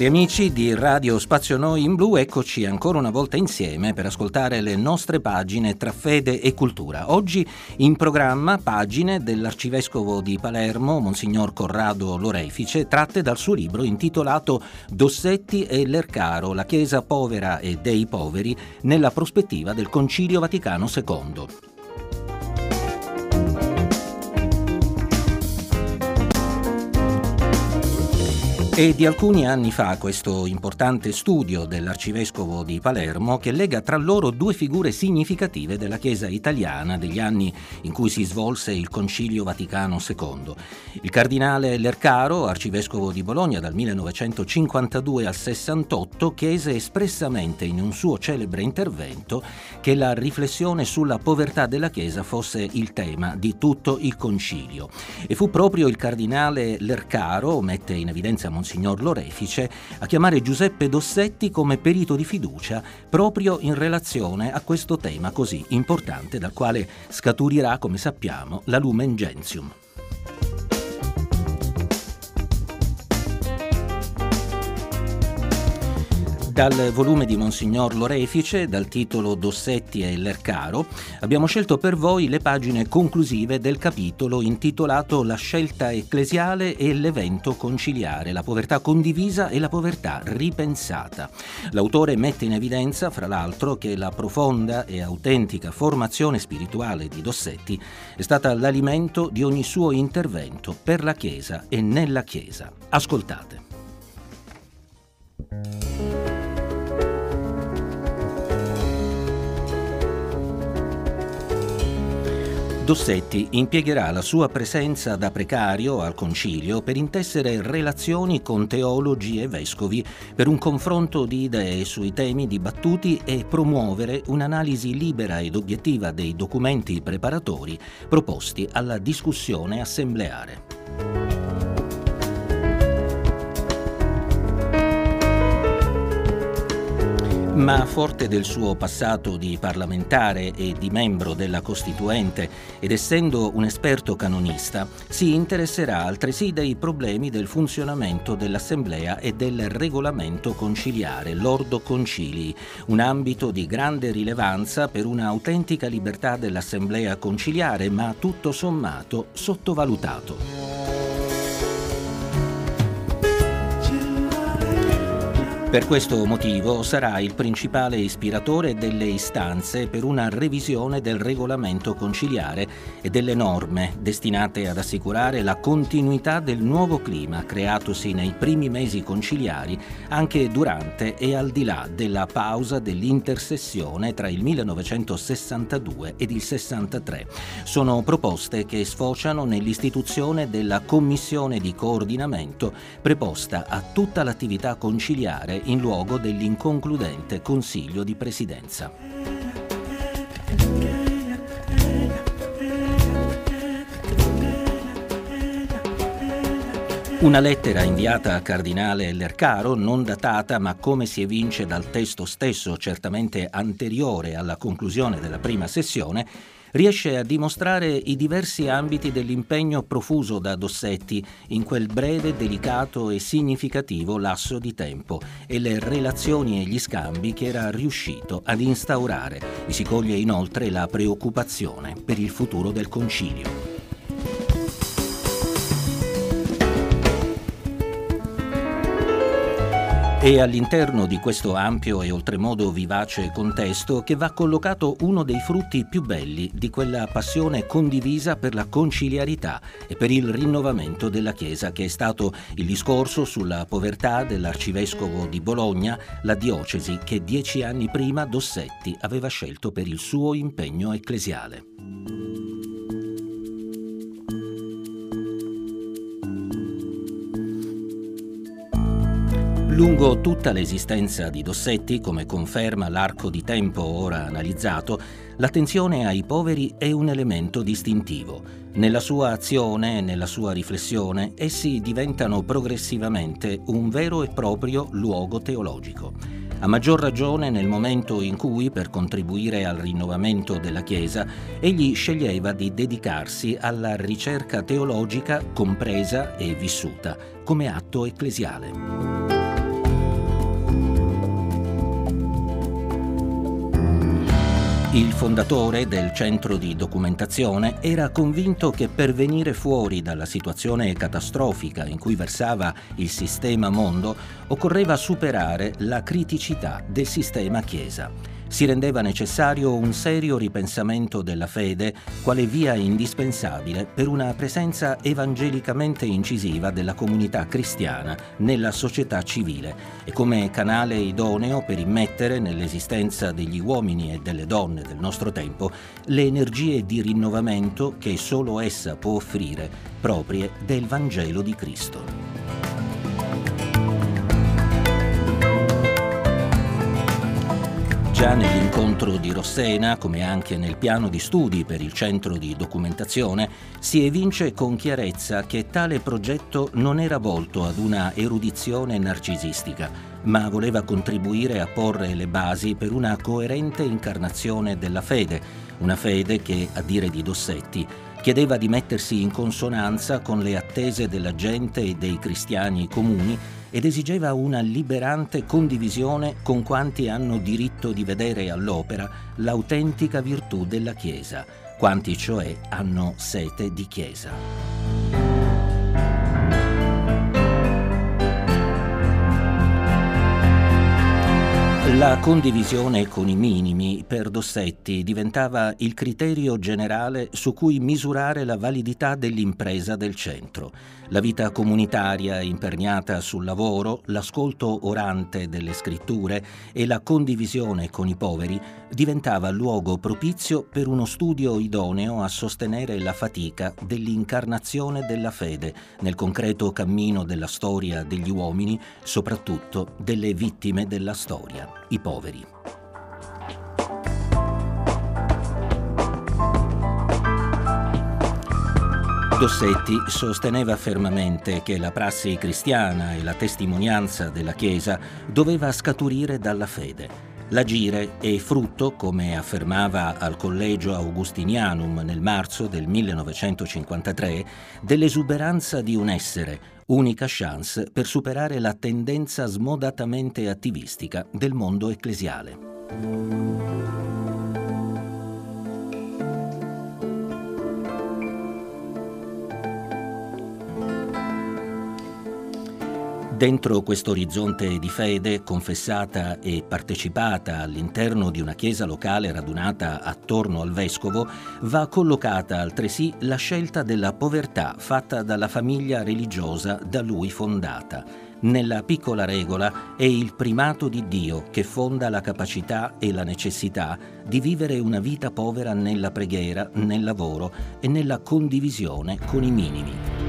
Cari amici di Radio Spazio Noi in Blu, eccoci ancora una volta insieme per ascoltare le nostre pagine tra fede e cultura. Oggi in programma pagine dell'arcivescovo di Palermo, Monsignor Corrado Lorefice, tratte dal suo libro intitolato Dossetti e l'Ercaro, la Chiesa povera e dei poveri nella prospettiva del Concilio Vaticano II. È di alcuni anni fa questo importante studio dell'arcivescovo di Palermo che lega tra loro due figure significative della Chiesa italiana degli anni in cui si svolse il Concilio Vaticano II. Il cardinale Lercaro, arcivescovo di Bologna dal 1952 al 68, chiese espressamente in un suo celebre intervento che la riflessione sulla povertà della Chiesa fosse il tema di tutto il Concilio. E fu proprio il cardinale Lercaro, mette in evidenza Monsignor Monsignor Lorefice a chiamare Giuseppe Dossetti come perito di fiducia proprio in relazione a questo tema così importante dal quale scaturirà, come sappiamo, la Lumen Gentium. Dal volume di Monsignor Lorefice, dal titolo Dossetti e l'Ercaro, abbiamo scelto per voi le pagine conclusive del capitolo intitolato La scelta ecclesiale e l'evento conciliare, la povertà condivisa e la povertà ripensata. L'autore mette in evidenza, fra l'altro, che la profonda e autentica formazione spirituale di Dossetti è stata l'alimento di ogni suo intervento per la Chiesa e nella Chiesa. Ascoltate. Dossetti impiegherà la sua presenza da precario al concilio per intessere relazioni con teologi e vescovi per un confronto di idee sui temi dibattuti e promuovere un'analisi libera ed obiettiva dei documenti preparatori proposti alla discussione assembleare. Ma forte del suo passato di parlamentare e di membro della Costituente ed essendo un esperto canonista, si interesserà altresì dei problemi del funzionamento dell'Assemblea e del regolamento conciliare, l'Ordo Concilii, un ambito di grande rilevanza per un'autentica libertà dell'Assemblea conciliare, ma tutto sommato sottovalutato. Per questo motivo sarà il principale ispiratore delle istanze per una revisione del regolamento conciliare e delle norme destinate ad assicurare la continuità del nuovo clima creatosi nei primi mesi conciliari anche durante e al di là della pausa dell'intersessione tra il 1962 ed il 63. Sono proposte che sfociano nell'istituzione della commissione di coordinamento preposta a tutta l'attività conciliare in luogo dell'inconcludente Consiglio di Presidenza. Una lettera inviata a Cardinale Lercaro, non datata ma come si evince dal testo stesso, certamente anteriore alla conclusione della prima sessione, riesce a dimostrare i diversi ambiti dell'impegno profuso da Dossetti in quel breve, delicato e significativo lasso di tempo e le relazioni e gli scambi che era riuscito ad instaurare. Si coglie inoltre la preoccupazione per il futuro del concilio. È all'interno di questo ampio e oltremodo vivace contesto che va collocato uno dei frutti più belli di quella passione condivisa per la conciliarità e per il rinnovamento della Chiesa, che è stato il discorso sulla povertà dell'arcivescovo di Bologna, la diocesi che dieci anni prima Dossetti aveva scelto per il suo impegno ecclesiale. Lungo tutta l'esistenza di Dossetti, come conferma l'arco di tempo ora analizzato, l'attenzione ai poveri è un elemento distintivo. Nella sua azione e nella sua riflessione essi diventano progressivamente un vero e proprio luogo teologico. A maggior ragione nel momento in cui, per contribuire al rinnovamento della Chiesa, egli sceglieva di dedicarsi alla ricerca teologica compresa e vissuta come atto ecclesiale. Il fondatore del centro di documentazione era convinto che per venire fuori dalla situazione catastrofica in cui versava il sistema mondo occorreva superare la criticità del sistema Chiesa si rendeva necessario un serio ripensamento della fede quale via indispensabile per una presenza evangelicamente incisiva della comunità cristiana nella società civile e come canale idoneo per immettere nell'esistenza degli uomini e delle donne del nostro tempo le energie di rinnovamento che solo essa può offrire proprie del Vangelo di Cristo. Già nell'incontro di Rossena, come anche nel piano di studi per il centro di documentazione, si evince con chiarezza che tale progetto non era volto ad una erudizione narcisistica, ma voleva contribuire a porre le basi per una coerente incarnazione della fede, una fede che, a dire di Dossetti, chiedeva di mettersi in consonanza con le attese della gente e dei cristiani comuni ed esigeva una liberante condivisione con quanti hanno diritto di vedere all'opera l'autentica virtù della Chiesa, quanti cioè hanno sete di Chiesa. La condivisione con i minimi per Dossetti diventava il criterio generale su cui misurare la validità dell'impresa del centro. La vita comunitaria imperniata sul lavoro, l'ascolto orante delle scritture e la condivisione con i poveri diventava luogo propizio per uno studio idoneo a sostenere la fatica dell'incarnazione della fede nel concreto cammino della storia degli uomini, soprattutto delle vittime della storia i poveri. Dossetti sosteneva fermamente che la prassi cristiana e la testimonianza della Chiesa doveva scaturire dalla fede. L'agire è frutto, come affermava al Collegio Augustinianum nel marzo del 1953, dell'esuberanza di un essere, unica chance per superare la tendenza smodatamente attivistica del mondo ecclesiale. Dentro questo orizzonte di fede, confessata e partecipata all'interno di una chiesa locale radunata attorno al vescovo, va collocata altresì la scelta della povertà fatta dalla famiglia religiosa da lui fondata. Nella piccola regola è il primato di Dio che fonda la capacità e la necessità di vivere una vita povera nella preghiera, nel lavoro e nella condivisione con i minimi.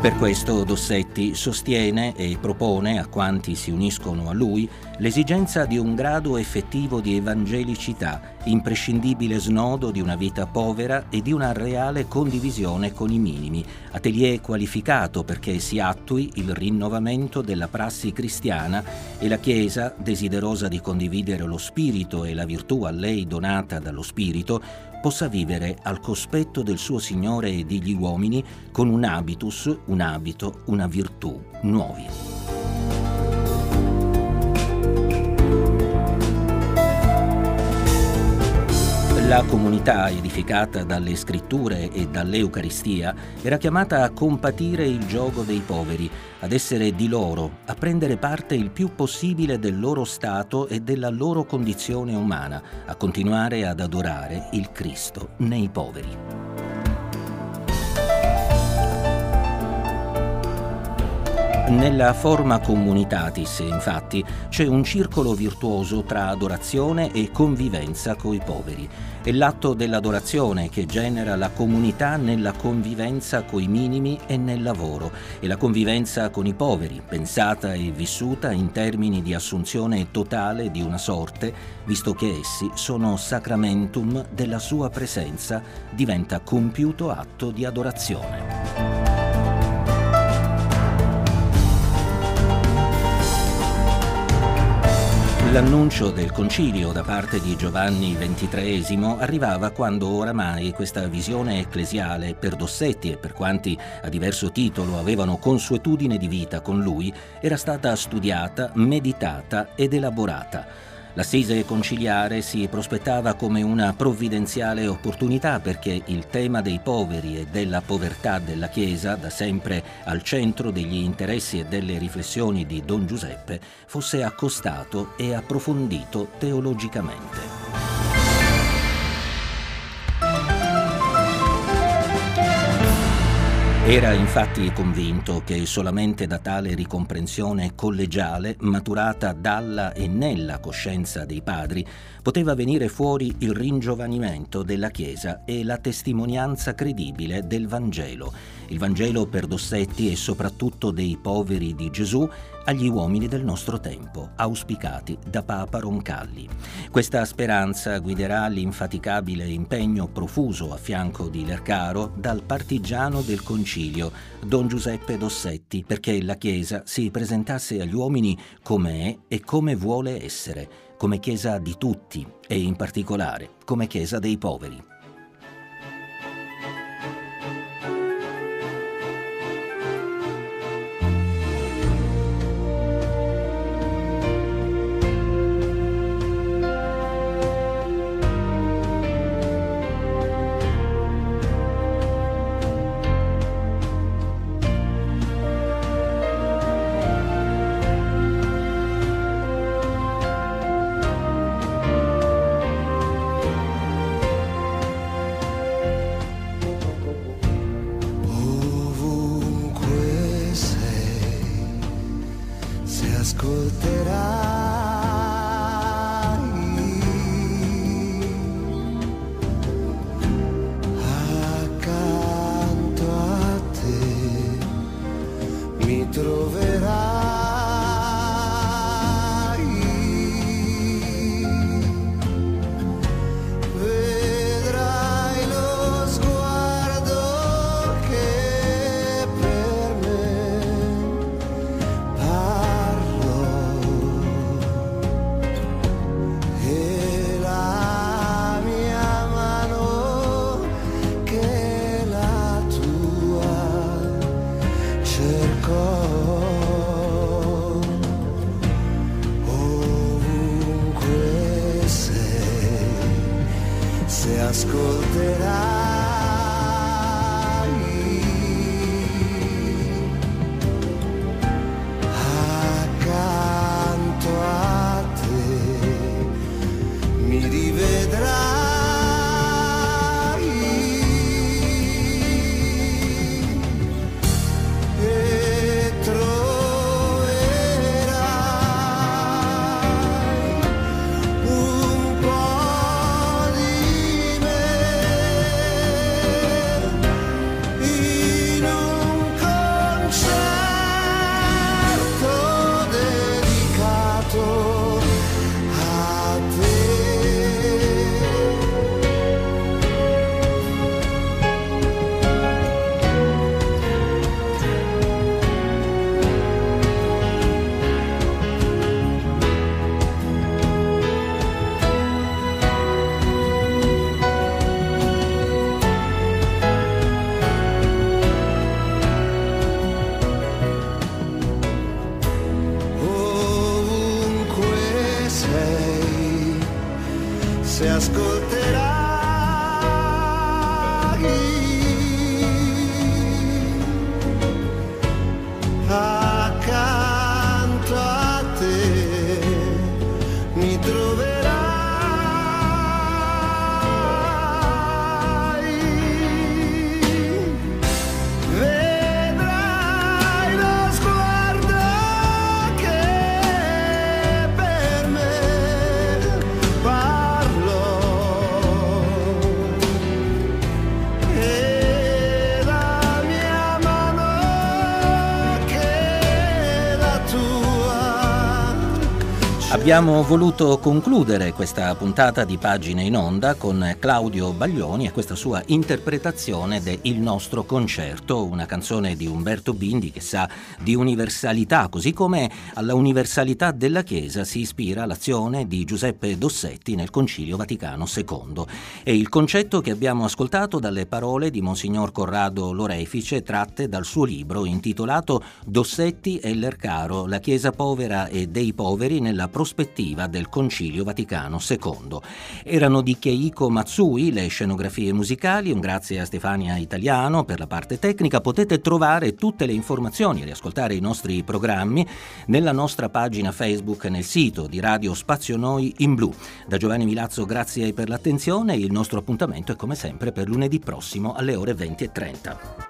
Per questo Dossetti sostiene e propone a quanti si uniscono a lui l'esigenza di un grado effettivo di evangelicità, imprescindibile snodo di una vita povera e di una reale condivisione con i minimi, atelier qualificato perché si attui il rinnovamento della prassi cristiana e la Chiesa, desiderosa di condividere lo spirito e la virtù a lei donata dallo spirito, possa vivere al cospetto del suo Signore e degli uomini con un habitus, un abito, una virtù nuovi. La comunità edificata dalle scritture e dall'Eucaristia era chiamata a compatire il gioco dei poveri, ad essere di loro, a prendere parte il più possibile del loro stato e della loro condizione umana, a continuare ad adorare il Cristo nei poveri. Nella forma comunitatis, infatti, c'è un circolo virtuoso tra adorazione e convivenza coi poveri. È l'atto dell'adorazione che genera la comunità nella convivenza coi minimi e nel lavoro, e la convivenza con i poveri, pensata e vissuta in termini di assunzione totale di una sorte, visto che essi sono sacramentum della sua presenza, diventa compiuto atto di adorazione. L'annuncio del concilio da parte di Giovanni XXIII arrivava quando oramai questa visione ecclesiale per Dossetti e per quanti a diverso titolo avevano consuetudine di vita con lui era stata studiata, meditata ed elaborata. L'assise conciliare si prospettava come una provvidenziale opportunità perché il tema dei poveri e della povertà della Chiesa, da sempre al centro degli interessi e delle riflessioni di Don Giuseppe, fosse accostato e approfondito teologicamente. Era infatti convinto che solamente da tale ricomprensione collegiale, maturata dalla e nella coscienza dei padri, poteva venire fuori il ringiovanimento della Chiesa e la testimonianza credibile del Vangelo, il Vangelo per Dossetti e soprattutto dei poveri di Gesù agli uomini del nostro tempo, auspicati da Papa Roncalli. Questa speranza guiderà l'infaticabile impegno profuso a fianco di Lercaro dal partigiano del concilio, Don Giuseppe Dossetti, perché la Chiesa si presentasse agli uomini come è e come vuole essere, come Chiesa di tutti e in particolare come Chiesa dei poveri. escolterà se ascolta. Abbiamo voluto concludere questa puntata di Pagine in Onda con Claudio Baglioni e questa sua interpretazione de Il nostro concerto, una canzone di Umberto Bindi che sa di universalità, così come alla universalità della Chiesa si ispira l'azione di Giuseppe Dossetti nel Concilio Vaticano II. E il concetto che abbiamo ascoltato dalle parole di Monsignor Corrado Lorefice tratte dal suo libro intitolato Dossetti e l'Ercaro, la Chiesa povera e dei poveri nella prospettiva del Concilio Vaticano II. Erano di Keiko Matsui le scenografie musicali, un grazie a Stefania Italiano per la parte tecnica. Potete trovare tutte le informazioni e riascoltare i nostri programmi nella nostra pagina Facebook nel sito di Radio Spazio Noi in Blu. Da Giovanni Milazzo grazie per l'attenzione, il nostro appuntamento è come sempre per lunedì prossimo alle ore 20.30.